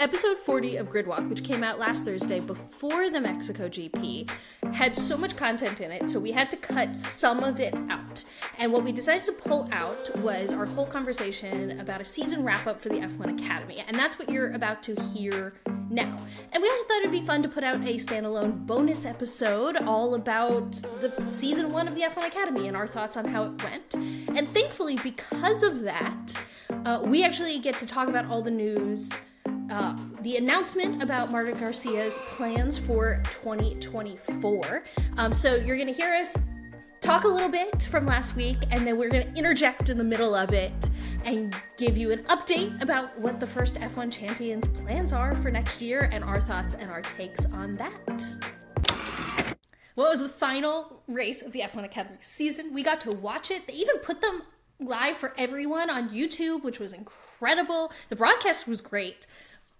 episode 40 of Gridwalk, which came out last Thursday before the Mexico GP, had so much content in it, so we had to cut some of it out. And what we decided to pull out was our whole conversation about a season wrap up for the F1 Academy. And that's what you're about to hear now. And we also thought it'd be fun to put out a standalone bonus episode all about the season one of the F1 Academy and our thoughts on how it went. And thankfully, because of that, uh, we actually get to talk about all the news. Uh, the announcement about Marta Garcia's plans for 2024. Um, so you're going to hear us talk a little bit from last week, and then we're going to interject in the middle of it and give you an update about what the first F1 champions' plans are for next year and our thoughts and our takes on that. What was the final race of the F1 Academy season? We got to watch it. They even put them live for everyone on YouTube, which was incredible. The broadcast was great.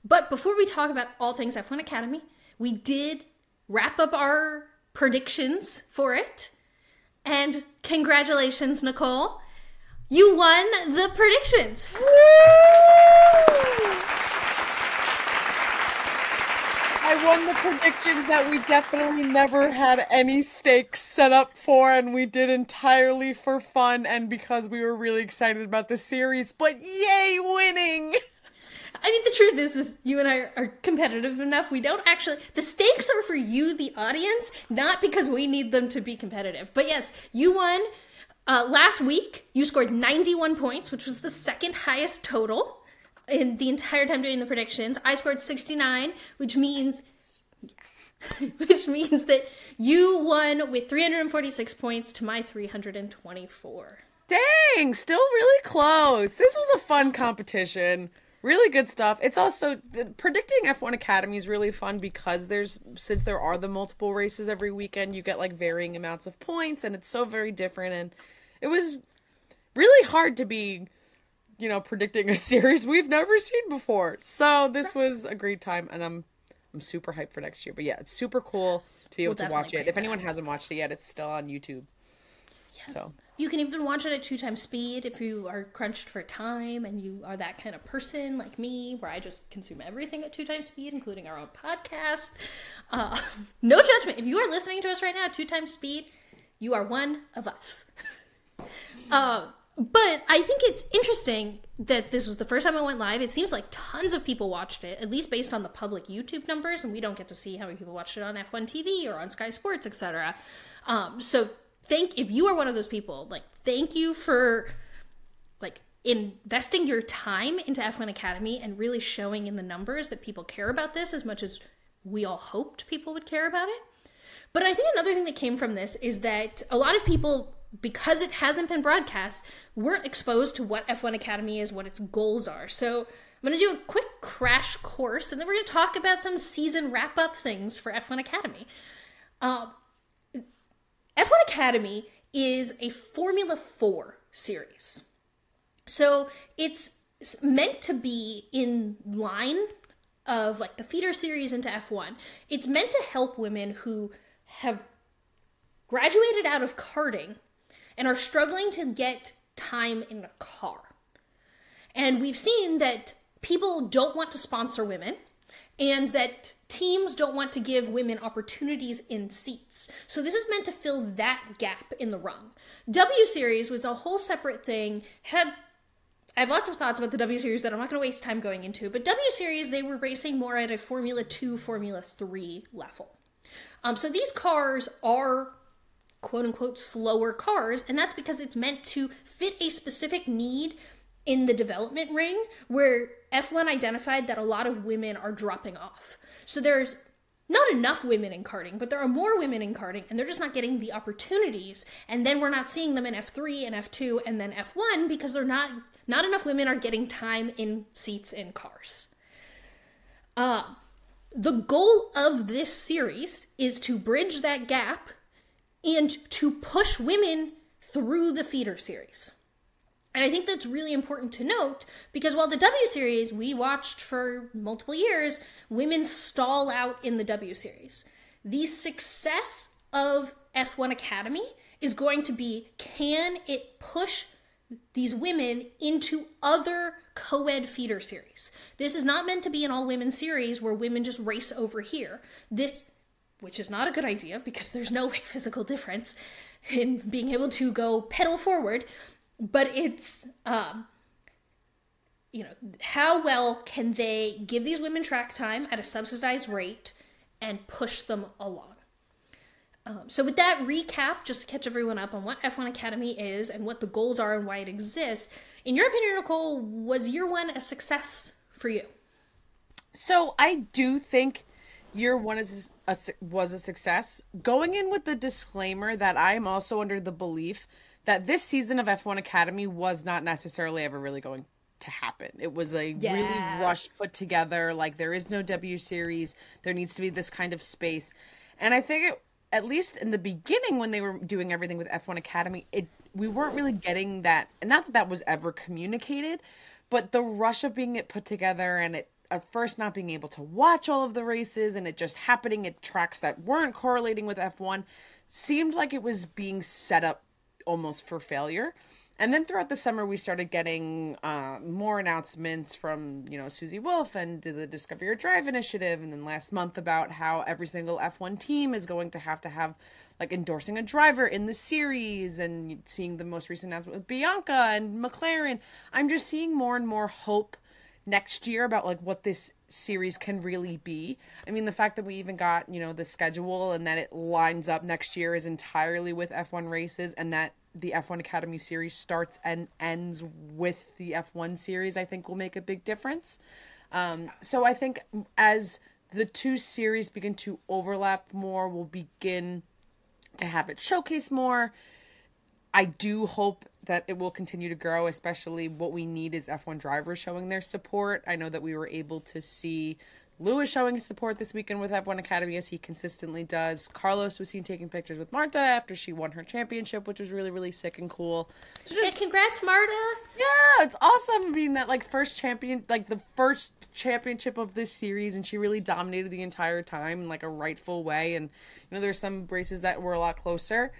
But before we talk about all things F1 Academy, we did wrap up our predictions for it. And congratulations, Nicole. You won the predictions. I won the predictions that we definitely never had any stakes set up for, and we did entirely for fun and because we were really excited about the series. But yay, winning! I mean, the truth is, is you and I are competitive enough. We don't actually. The stakes are for you, the audience, not because we need them to be competitive. But yes, you won. Uh, last week, you scored 91 points, which was the second highest total in the entire time doing the predictions. I scored 69, which means which means that you won with 346 points to my 324. Dang, still really close. This was a fun competition. Really good stuff. It's also predicting F1 Academy is really fun because there's since there are the multiple races every weekend, you get like varying amounts of points and it's so very different and it was really hard to be you know predicting a series we've never seen before. So this was a great time and I'm I'm super hyped for next year. But yeah, it's super cool to be able We'll to watch it. If anyone hasn't watched it yet, it's still on YouTube. Yes. So. You can even watch it at two times speed if you are crunched for time and you are that kind of person like me, where I just consume everything at two times speed, including our own podcast. Uh, no judgment. If you are listening to us right now at two times speed, you are one of us. uh, but I think it's interesting that this was the first time I went live. It seems like tons of people watched it, at least based on the public YouTube numbers, and we don't get to see how many people watched it on F1 TV or on Sky Sports, etc. Um, so thank if you are one of those people, like thank you for like investing your time into F1 Academy and really showing in the numbers that people care about this as much as we all hoped people would care about it. But I think another thing that came from this is that a lot of people, because it hasn't been broadcast, weren't exposed to what F1 Academy is, what its goals are. So I'm going to do a quick crash course, and then we're going to talk about some season wrap up things for F1 Academy. Uh, F1 Academy is a Formula 4 series. So it's meant to be in line of like the feeder series into F1. It's meant to help women who have graduated out of karting and are struggling to get time in a car. And we've seen that people don't want to sponsor women and that teams don't want to give women opportunities in seats. So this is meant to fill that gap in the rung. W Series was a whole separate thing, had I have lots of thoughts about the W Series that I'm not going to waste time going into, but W Series, they were racing more at a Formula 2, Formula 3 level. Um, so these cars are quote unquote slower cars, and that's because it's meant to fit a specific need in the development ring where F1 identified that a lot of women are dropping off. So there's not enough women in karting, but there are more women in karting and they're just not getting the opportunities. And then we're not seeing them in F3 and F2 and then F1 because they're not not enough women are getting time in seats in cars. Uh, the goal of this series is to bridge that gap and to push women through the feeder series. And I think that's really important to note because while the W series we watched for multiple years, women stall out in the W series. The success of F1 Academy is going to be can it push these women into other co ed feeder series. This is not meant to be an all women series where women just race over here. This, which is not a good idea because there's no physical difference in being able to go pedal forward, but it's, um, you know, how well can they give these women track time at a subsidized rate and push them along? Um, so, with that recap, just to catch everyone up on what F1 Academy is and what the goals are and why it exists, in your opinion, Nicole, was year one a success for you? So, I do think year one is a, was a success. Going in with the disclaimer that I'm also under the belief that this season of F1 Academy was not necessarily ever really going to happen. It was a yeah. really rushed put together. Like, there is no W series, there needs to be this kind of space. And I think it at least in the beginning when they were doing everything with F1 Academy, it we weren't really getting that. Not that that was ever communicated, but the rush of being it put together and it at first not being able to watch all of the races and it just happening at tracks that weren't correlating with F1 seemed like it was being set up almost for failure. And then throughout the summer, we started getting uh, more announcements from, you know, Susie Wolff and the Discover Your Drive initiative. And then last month about how every single F1 team is going to have to have, like, endorsing a driver in the series and seeing the most recent announcement with Bianca and McLaren. I'm just seeing more and more hope next year about, like, what this series can really be. I mean, the fact that we even got, you know, the schedule and that it lines up next year is entirely with F1 races and that the F1 Academy series starts and ends with the F1 series, I think will make a big difference. Um, so I think as the two series begin to overlap more, we'll begin to have it showcase more. I do hope that it will continue to grow, especially what we need is F1 drivers showing their support. I know that we were able to see Lewis showing his support this weekend with F1 Academy as he consistently does. Carlos was seen taking pictures with Marta after she won her championship, which was really, really sick and cool. So just, congrats, Marta. Yeah, it's awesome being that like first champion, like the first championship of this series, and she really dominated the entire time in like a rightful way. And you know, there's some races that were a lot closer.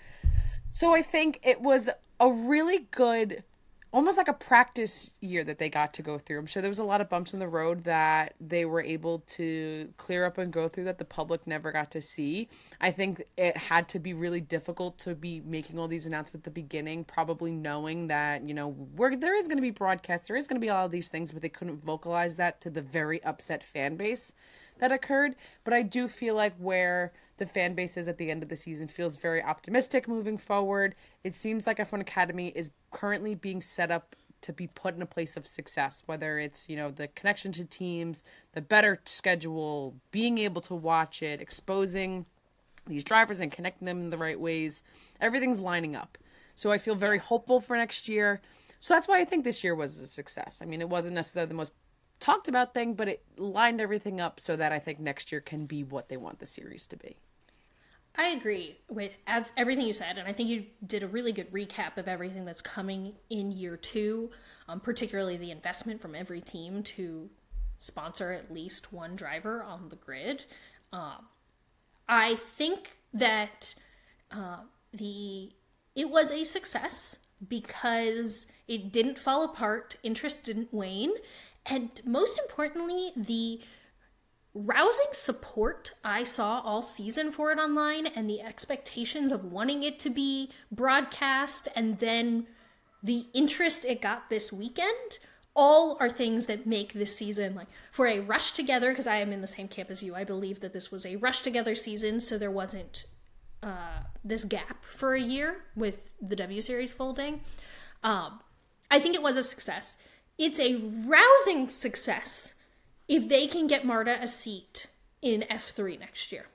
So I think it was a really good almost like a practice year that they got to go through. I'm sure there was a lot of bumps in the road that they were able to clear up and go through that the public never got to see. I think it had to be really difficult to be making all these announcements at the beginning, probably knowing that, you know, where there is going to be broadcasts, there is going to be all of these things, but they couldn't vocalize that to the very upset fan base that occurred. But I do feel like where the fan base is at the end of the season feels very optimistic moving forward. It seems like F1 Academy is currently being set up to be put in a place of success, whether it's, you know, the connection to teams, the better schedule, being able to watch it, exposing these drivers and connecting them in the right ways. Everything's lining up. So I feel very hopeful for next year. So that's why I think this year was a success. I mean, it wasn't necessarily the most talked about thing, but it lined everything up so that I think next year can be what they want the series to be. I agree with ev- everything you said, and I think you did a really good recap of everything that's coming in year two, um, particularly the investment from every team to sponsor at least one driver on the grid. Um, I think that uh, the it was a success because it didn't fall apart, interest didn't wane, and most importantly, the rousing support I saw all season for it online and the expectations of wanting it to be broadcast and then the interest it got this weekend all are things that make this season like for a rush together because I am in the same camp as you. I believe that this was a rush together season so there wasn't uh, this gap for a year with the W series folding. Um, I think it was a success it's a rousing success if they can get Marta a seat in F3 next year.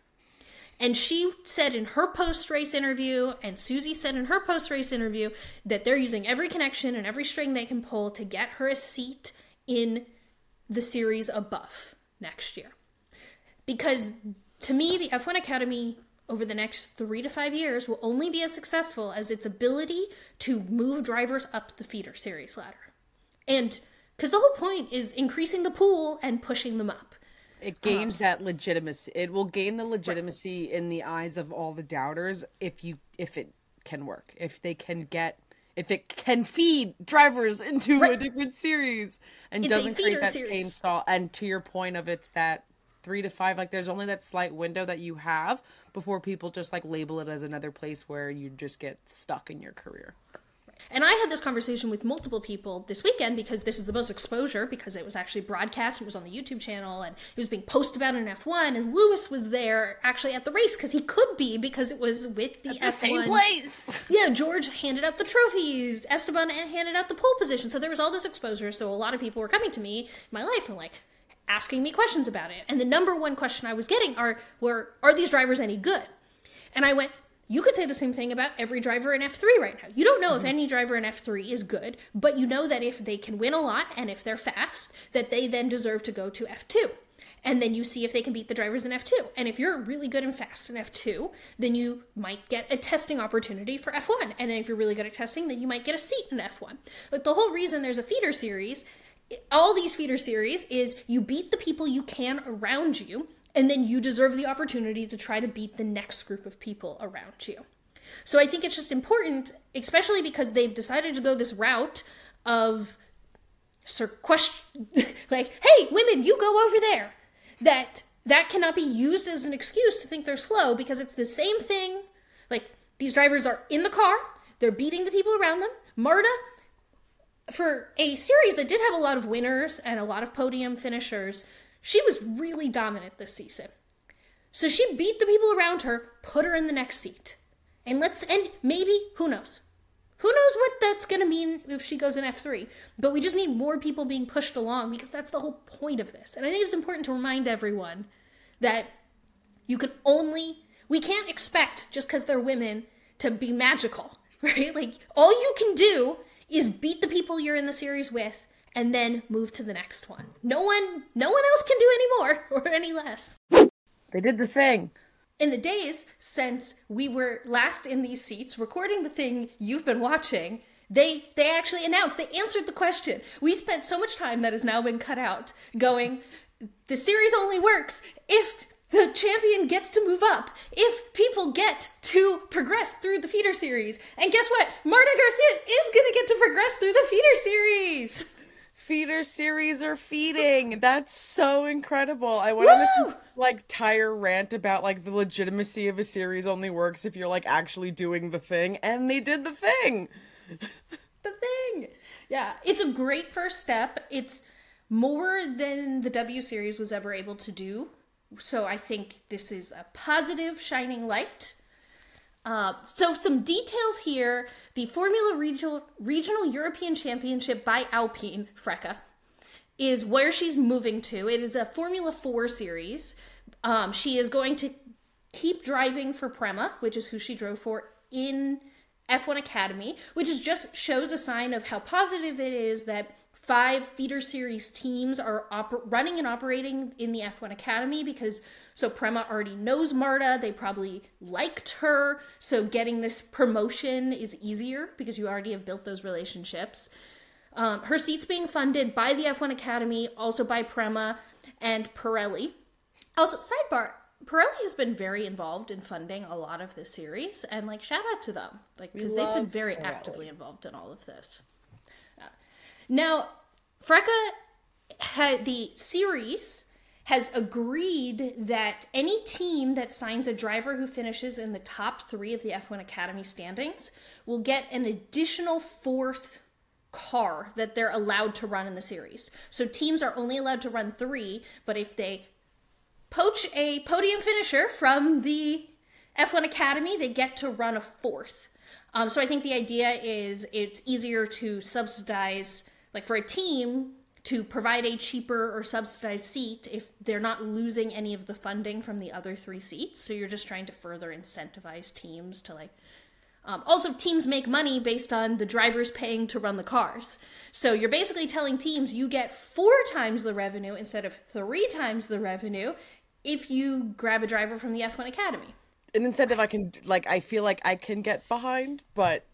And she said in her post race interview, and Susie said in her post race interview, that they're using every connection and every string they can pull to get her a seat in the series above next year. Because to me, the F1 Academy over the next three to five years will only be as successful as its ability to move drivers up the feeder series ladder. And because the whole point is increasing the pool and pushing them up. It gains um, that legitimacy. It will gain the legitimacy right. in the eyes of all the doubters if you if it can work. If they can get if it can feed drivers into a different series and It's doesn't create that series. same stall. And to your point of it's that three to five, like there's only that slight window that you have before people just like label it as another place where you just get stuck in your career. And I had this conversation with multiple people this weekend because this is the most exposure because it was actually broadcast. It was on the YouTube channel and it was being posted about in F1. And Lewis was there actually at the race because he could be because it was with the, The F1. same place. Yeah, George handed out the trophies. Esteban handed out the pole position. So there was all this exposure. So a lot of people were coming to me in my life and like asking me questions about it. And the number one question I was getting are were are these drivers any good? And I went, you could say the same thing about every driver in F3 right now. You don't know if mm-hmm. any driver in F3 is good, but you know that if they can win a lot and if they're fast, that they then deserve to go to F2. And then you see if they can beat the drivers in F2. And if you're really good and fast in F2, then you might get a testing opportunity for F1. And then if you're really good at testing, then you might get a seat in F1. But the whole reason there's a feeder series, all these feeder series, is you beat the people you can around you, and then you deserve the opportunity to try to beat the next group of people around you. So I think it's just important, especially because they've decided to go this route of question like hey women you go over there. That that cannot be used as an excuse to think they're slow because it's the same thing. Like these drivers are in the car. They're beating the people around them. Marta for a series that did have a lot of winners and a lot of podium finishers she was really dominant this season so she beat the people around her put her in the next seat and let's and maybe who knows who knows what that's going to mean if she goes in F3? But we just need more people being pushed along because that's the whole point of this. And I think it's important to remind everyone that you can only, we can't expect just because they're women to be magical, right? Like all you can do is beat the people you're in the series with and then move to the next one. No one, no one else can do any more or any less. They did the thing. in the days since we were last in these seats recording the thing you've been watching they they actually announced they answered the question. We spent so much time that has now been cut out going the series only works if the champion gets to move up if people get to progress through the feeder series. And guess what? Marta garcia is going to get to progress through the feeder series Feeder series are feeding. That's so incredible. I went on this like tire rant about like the legitimacy of a series only works if you're like actually doing the thing, and they did the thing. the thing. Yeah, it's a great first step. It's more than the W series was ever able to do. So I think this is a positive shining light. Uh, so some details here: the Formula Regional Regional European Championship by Alpine FRECA is where she's moving to. It is a Formula Four series. Um, she is going to keep driving for Prema, which is who she drove for in F1 Academy, which is just shows a sign of how positive it is that five feeder series teams are running and operating in the F1 Academy because so Prema already knows Marta, they probably liked her, so getting this promotion is easier because you already have built those relationships. Um, her seat's being funded by the F1 Academy, also by Prema and Pirelli. Also, sidebar, Pirelli has been very involved in funding a lot of this series, and like shout out to them, like because they've been very Pirelli. actively involved in all of this. Uh, now, FRECA had the series has agreed that any team that signs a driver who finishes in the top three of the F1 Academy standings will get an additional fourth car that they're allowed to run in the series. So teams are only allowed to run three, but if they poach a podium finisher from the F1 Academy, they get to run a fourth. Um, so I think the idea is it's easier to subsidize, like for a team, to provide a cheaper or subsidized seat if they're not losing any of the funding from the other three seats. So you're just trying to further incentivize teams to like. Um, also, teams make money based on the drivers paying to run the cars. So you're basically telling teams you get four times the revenue instead of three times the revenue if you grab a driver from the F1 Academy. An incentive I can like. I feel like I can get behind, but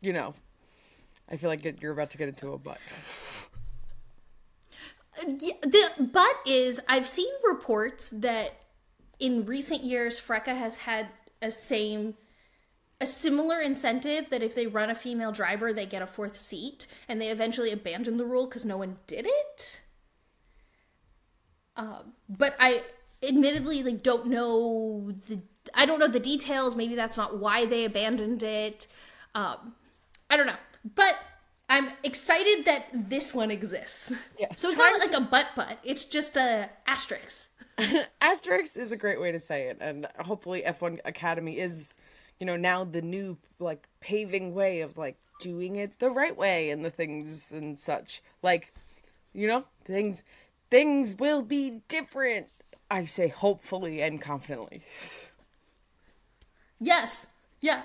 you know, I feel like you're about to get into a but. Yeah, the but is I've seen reports that in recent years FRECA has had a same a similar incentive that if they run a female driver, they get a fourth seat, and they eventually abandoned the rule because no one did it. Um, but I admittedly like don't know the I don't know the details. Maybe that's not why they abandoned it. Um, I don't know, but I'm excited that this one exists. Yes, so it's not like a butt butt. It's just a asterisk. Asterisk is a great way to say it, and hopefully F1 Academy is, you know, now the new like paving way of like doing it the right way and the things and such. Like, you know, things things will be different. I say hopefully and confidently. Yes. Yeah.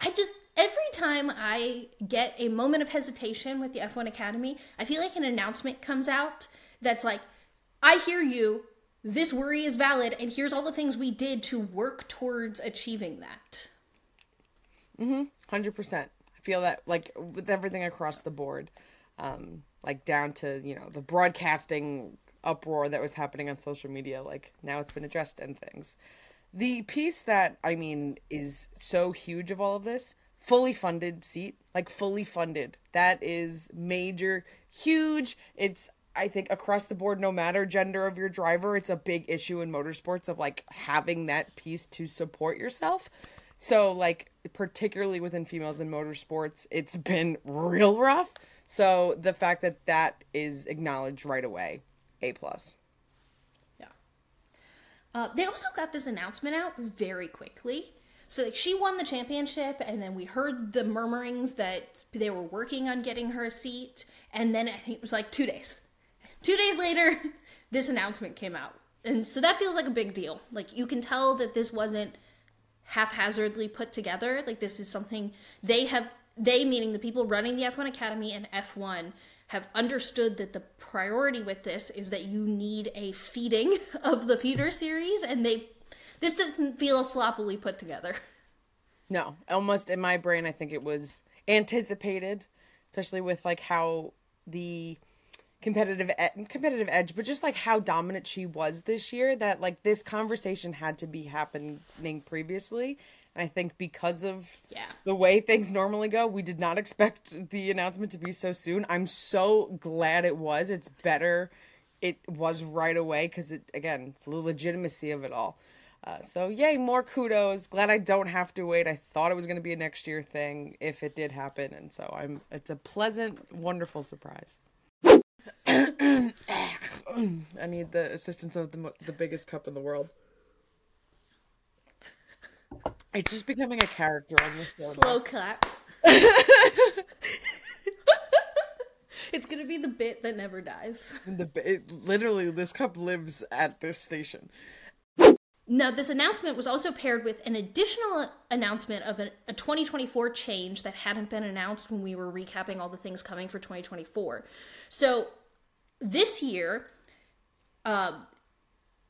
I just every time I get a moment of hesitation with the F1 Academy, I feel like an announcement comes out that's like, I hear you. This worry is valid, and here's all the things we did to work towards achieving that. Hundred percent. I feel that like with everything across the board, um, like down to you know the broadcasting uproar that was happening on social media. Like now it's been addressed and things. The piece that I mean is so huge of all of this, fully funded seat, like fully funded. That is major, huge. It's I think across the board, no matter gender of your driver, it's a big issue in motorsports of like having that piece to support yourself. So like particularly within females in motorsports, it's been real rough. So the fact that that is acknowledged right away, a plus. Yeah. Uh, they also got this announcement out very quickly. So like she won the championship, and then we heard the murmurings that they were working on getting her a seat, and then I think it was like two days. Two days later, this announcement came out, and so that feels like a big deal. Like you can tell that this wasn't haphazardly put together. Like this is something they have. They meaning the people running the F1 Academy and F1 have understood that the priority with this is that you need a feeding of the feeder series, and they this doesn't feel sloppily put together. No, almost in my brain, I think it was anticipated, especially with like how the competitive e- competitive edge, but just like how dominant she was this year. That like this conversation had to be happening previously, and I think because of Yeah. the way things normally go, we did not expect the announcement to be so soon. I'm so glad it was. It's better. It was right away because it again the legitimacy of it all. Uh, so yay, more kudos. Glad I don't have to wait. I thought it was going to be a next year thing if it did happen, and so I'm. It's a pleasant, wonderful surprise. I need the assistance of the the biggest cup in the world. It's just becoming a character on this show. Slow clap. it's gonna be the bit that never dies. The it, literally, this cup lives at this station. Now, this announcement was also paired with an additional announcement of a, a 2024 change that hadn't been announced when we were recapping all the things coming for 2024. So, this year, um,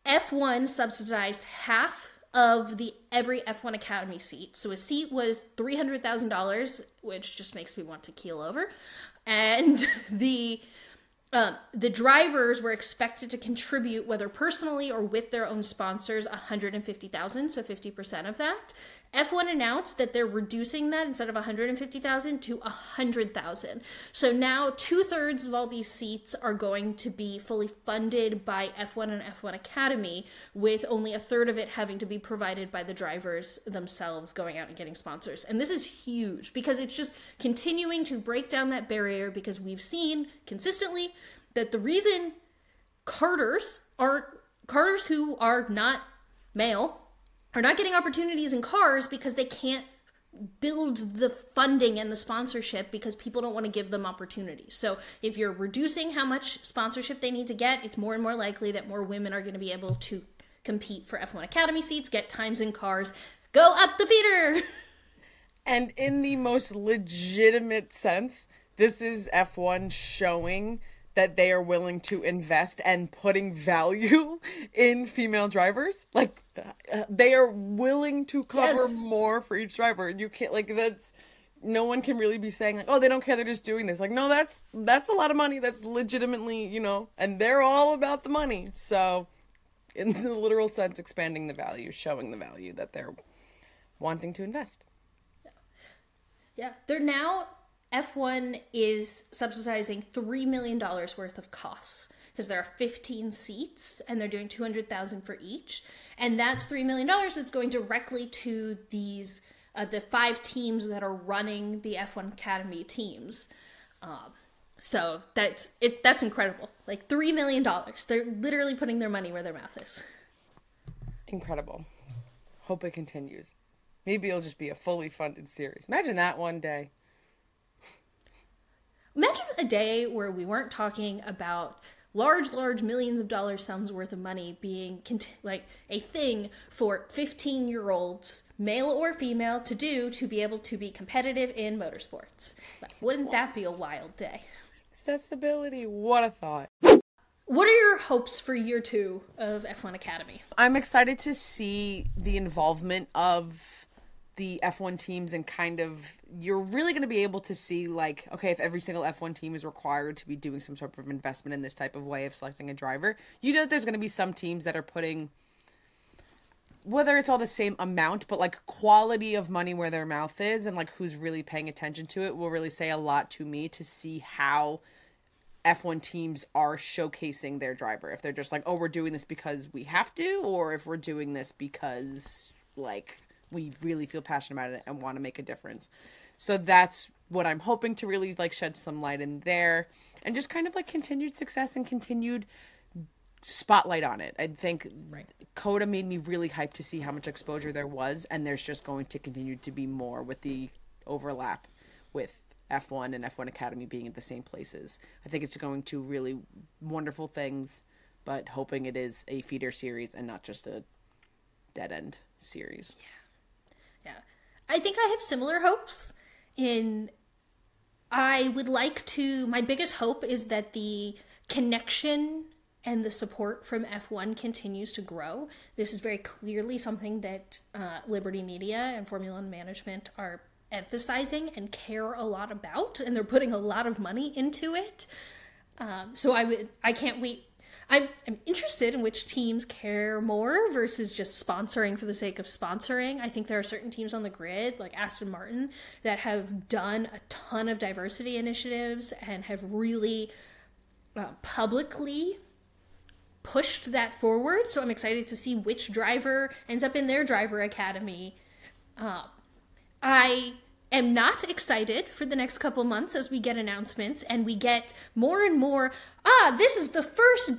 F1 subsidized half of the every F1 Academy seat. So a seat was three hundred thousand dollars, which just makes me want to keel over, and the um, the drivers were expected to contribute, whether personally or with their own sponsors, 150,000, so 50% of that. F1 announced that they're reducing that instead of 150,000 to 100,000. So now two thirds of all these seats are going to be fully funded by F1 and F1 Academy, with only a third of it having to be provided by the drivers themselves going out and getting sponsors. And this is huge because it's just continuing to break down that barrier because we've seen consistently that the reason karters aren't karters who are not male are not getting opportunities in cars because they can't build the funding and the sponsorship because people don't want to give them opportunities. So if you're reducing how much sponsorship they need to get, it's more and more likely that more women are going to be able to compete for F1 Academy seats, get times in cars, go up the feeder. And in the most legitimate sense, this is F1 showing that they are willing to invest and putting value in female drivers. Like uh, they are willing to cover Yes. more for each driver. You can't like that's no one can really be saying like, "Oh, they don't care, they're just doing this." Like, no, that's that's a lot of money. That's legitimately, you know, and they're all about the money. So, in the literal sense expanding the value, showing the value that they're wanting to invest. Yeah, they're now F1 is subsidizing three million dollars worth of costs because there are 15 seats and they're doing 200,000 for each, and that's three million dollars that's going directly to these uh, the five teams that are running the F1 Academy teams. Um, so that's it. That's incredible. Like three million dollars. They're literally putting their money where their mouth is. Incredible. Hope it continues. Maybe it'll just be a fully funded series. Imagine that one day. A day where we weren't talking about large, large millions of dollars sums worth of money being cont- like a thing for 15 year olds, male or female, to do to be able to be competitive in motorsports. Wouldn't that be a wild day? Accessibility, what a thought. What are your hopes for year two of F1 Academy? I'm excited to see the involvement of the F1 teams and kind of you're really going to be able to see like okay if every single F1 team is required to be doing some sort of investment in this type of way of selecting a driver you know there's going to be some teams that are putting whether it's all the same amount but like quality of money where their mouth is and like who's really paying attention to it will really say a lot to me to see how F1 teams are showcasing their driver. If they're just like oh we're doing this because we have to or if we're doing this because like we really feel passionate about it and want to make a difference. So that's what I'm hoping to really like shed some light in there and just kind of like continued success and continued spotlight on it. I think right. COTA made me really hyped to see how much exposure there was and there's just going to continue to be more with the overlap with F1 and F1 Academy being at the same places. I think it's going to really wonderful things, but hoping it is a feeder series and not just a dead end series. Yeah. I think I have similar hopes in I would like to my biggest hope is that the connection and the support from F1 continues to grow. This is very clearly something that uh, Liberty Media and Formula One management are emphasizing and care a lot about, and they're putting a lot of money into it. Um, so I would, I can't wait I'm, I'm interested in which teams care more versus just sponsoring for the sake of sponsoring. I think there are certain teams on the grid, like Aston Martin, that have done a ton of diversity initiatives and have really uh, publicly pushed that forward. So I'm excited to see which driver ends up in their driver academy. Uh, I am not excited for the next couple months as we get announcements and we get more and more ah this is the first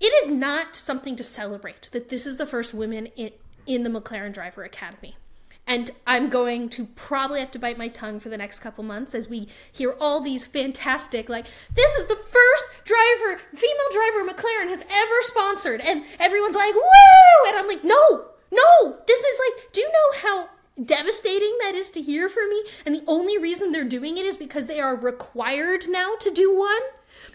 it is not something to celebrate that this is the first women in, in the McLaren Driver Academy. And I'm going to probably have to bite my tongue for the next couple months as we hear all these fantastic, like, this is the first driver, female driver McLaren has ever sponsored. And everyone's like, woo! And I'm like, no, no, this is like, do you know how devastating that is to hear for me? And the only reason they're doing it is because they are required now to do one?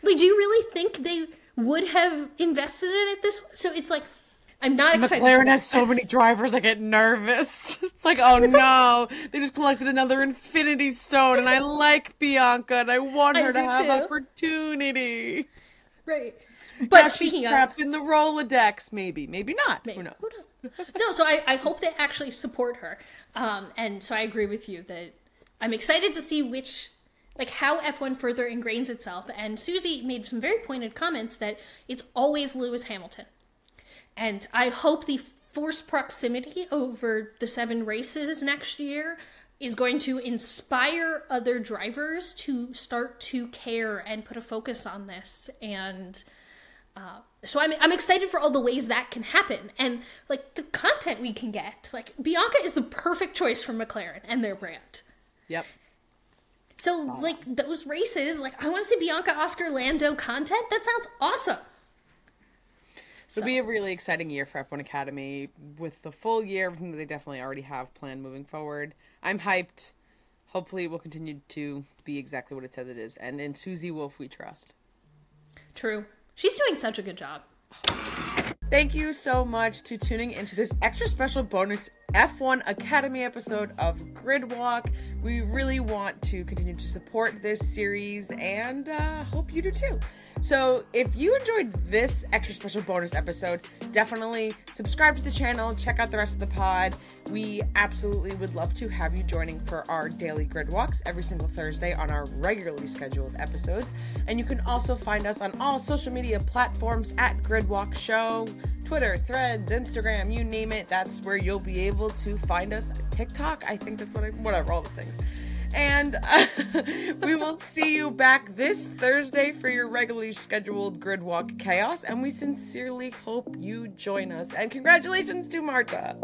Like, do you really think they would have invested in it this so it's like I'm not excited. McLaren has so many drivers I get nervous. It's like, oh no, they just collected another Infinity Stone, and I like Bianca, and I want her I to have too. opportunity. Right, but now speaking she's trapped of, in the Rolodex, maybe, maybe not. Maybe. Who knows? Who knows? no, so I, I hope they actually support her, um, and so I agree with you that I'm excited to see which like how F1 further ingrains itself. And Susie made some very pointed comments that it's always Lewis Hamilton. And I hope the forced proximity over the seven races next year is going to inspire other drivers to start to care and put a focus on this. And uh, so I'm, I'm excited for all the ways that can happen and like the content we can get. Like Bianca is the perfect choice for McLaren and their brand. Yep. So like those races, like I want to see Bianca Oscar Lando content. That sounds awesome. So. It'll be a really exciting year for F1 Academy with the full year, everything that they definitely already have planned moving forward. I'm hyped. Hopefully, it will continue to be exactly what it says it is. And in Susie Wolff, we trust. True. She's doing such a good job. Thank you so much to tuning into this extra special bonus F1 Academy episode of Gridwalk. We really want to continue to support this series and uh, hope you do too. So if you enjoyed this extra special bonus episode, definitely subscribe to the channel, check out the rest of the pod. We absolutely would love to have you joining for our daily grid walks every single Thursday on our regularly scheduled episodes. And you can also find us on all social media platforms at Gridwalk Show. Twitter, Threads, Instagram, you name it. That's where you'll be able to find us. TikTok, I think that's what I, whatever, all the things. And uh, we will see you back this Thursday for your regularly scheduled grid walk chaos. And we sincerely hope you join us. And congratulations to Marta.